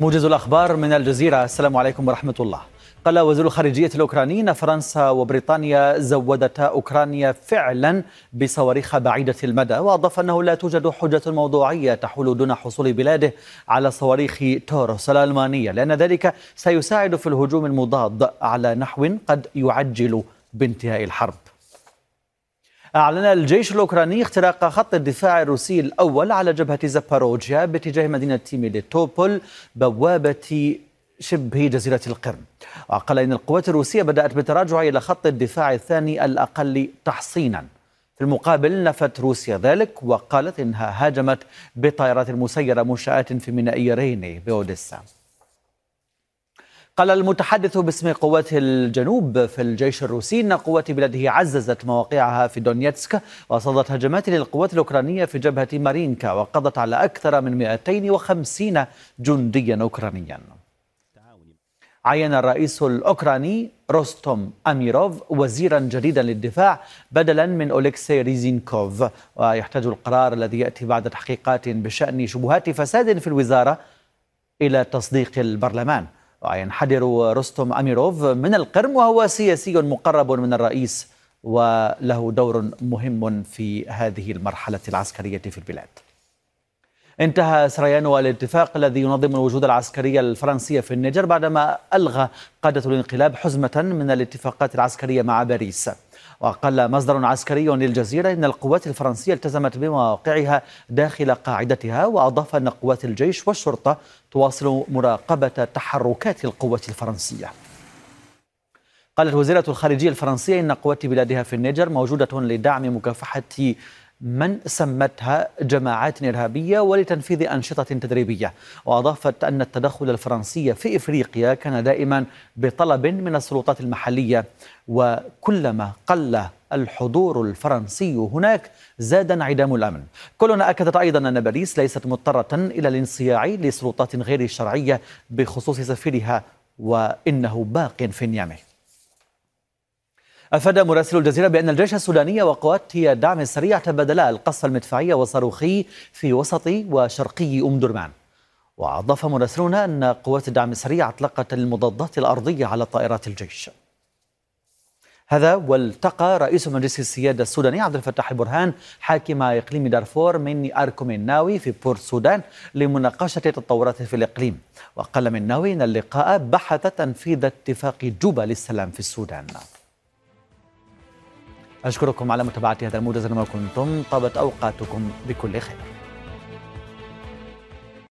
موجز الأخبار من الجزيرة. السلام عليكم ورحمة الله. قال وزير الخارجية الأوكراني أن فرنسا وبريطانيا زودتا أوكرانيا فعلا بصواريخ بعيدة المدى وأضاف أنه لا توجد حجة موضوعية تحول دون حصول بلاده على صواريخ توروس الألمانية لأن ذلك سيساعد في الهجوم المضاد على نحو قد يعجل بانتهاء الحرب. أعلن الجيش الأوكراني اختراق خط الدفاع الروسي الأول على جبهة زاباروجيا باتجاه مدينة ميليتوبول بوابة شبه جزيرة القرم. وقال إن القوات الروسية بدأت بالتراجع إلى خط الدفاع الثاني الأقل تحصينا. في المقابل نفت روسيا ذلك وقالت إنها هاجمت بطائرات مسيرة منشآت في ميناء ريني بأوديسا. قال المتحدث باسم قوات الجنوب في الجيش الروسي إن قوات بلاده عززت مواقعها في دونيتسك وصدت هجمات للقوات الأوكرانية في جبهة مارينكا وقضت على أكثر من 250 جنديا اوكرانيا. عين الرئيس الأوكراني روستوم أميروف وزيرا جديدا للدفاع بدلا من اولكسي ريزينكوف ويحتاج القرار الذي يأتي بعد تحقيقات بشأن شبهات فساد في الوزارة إلى تصديق البرلمان. وينحدر رستم أميروف من القرم وهو سياسي مقرب من الرئيس وله دور مهم في هذه المرحلة العسكرية في البلاد. انتهى سريان الاتفاق الذي ينظم الوجود العسكري الفرنسي في النيجر بعدما ألغى قادة الانقلاب حزمة من الاتفاقات العسكرية مع باريس. وقال مصدر عسكري للجزيرة إن القوات الفرنسية التزمت بمواقعها داخل قاعدتها وأضاف أن قوات الجيش والشرطة تواصل مراقبة تحركات القوات الفرنسية. قالت وزيرة الخارجية الفرنسية إن قوات بلادها في النيجر موجودة لدعم مكافحة من سمتها جماعات إرهابية ولتنفيذ أنشطة تدريبية وأضافت أن التدخل الفرنسي في إفريقيا كان دائما بطلب من السلطات المحلية وكلما قل الحضور الفرنسي هناك زاد انعدام الأمن. كلنا أكدت أيضا أن باريس ليست مضطرة إلى الانصياع لسلطات غير شرعية بخصوص سفيرها وإنه باق في نيامه. أفاد مراسل الجزيرة بأن الجيش السوداني وقوات الدعم السريع تبادلا القصف المدفعي والصاروخي في وسط وشرقي أم درمان. وأضاف مراسلون أن قوات الدعم السريع أطلقت المضادات الأرضية على طائرات الجيش. هذا والتقى رئيس مجلس السيادة السوداني عبد الفتاح البرهان حاكم إقليم دارفور من أركم الناوي في بورت السودان لمناقشة تطورات في الإقليم. وقال مناوي أن اللقاء بحث تنفيذ اتفاق جوبا للسلام في السودان. أشكركم على متابعة هذا الموجز لما كنتم طابت أوقاتكم بكل خير.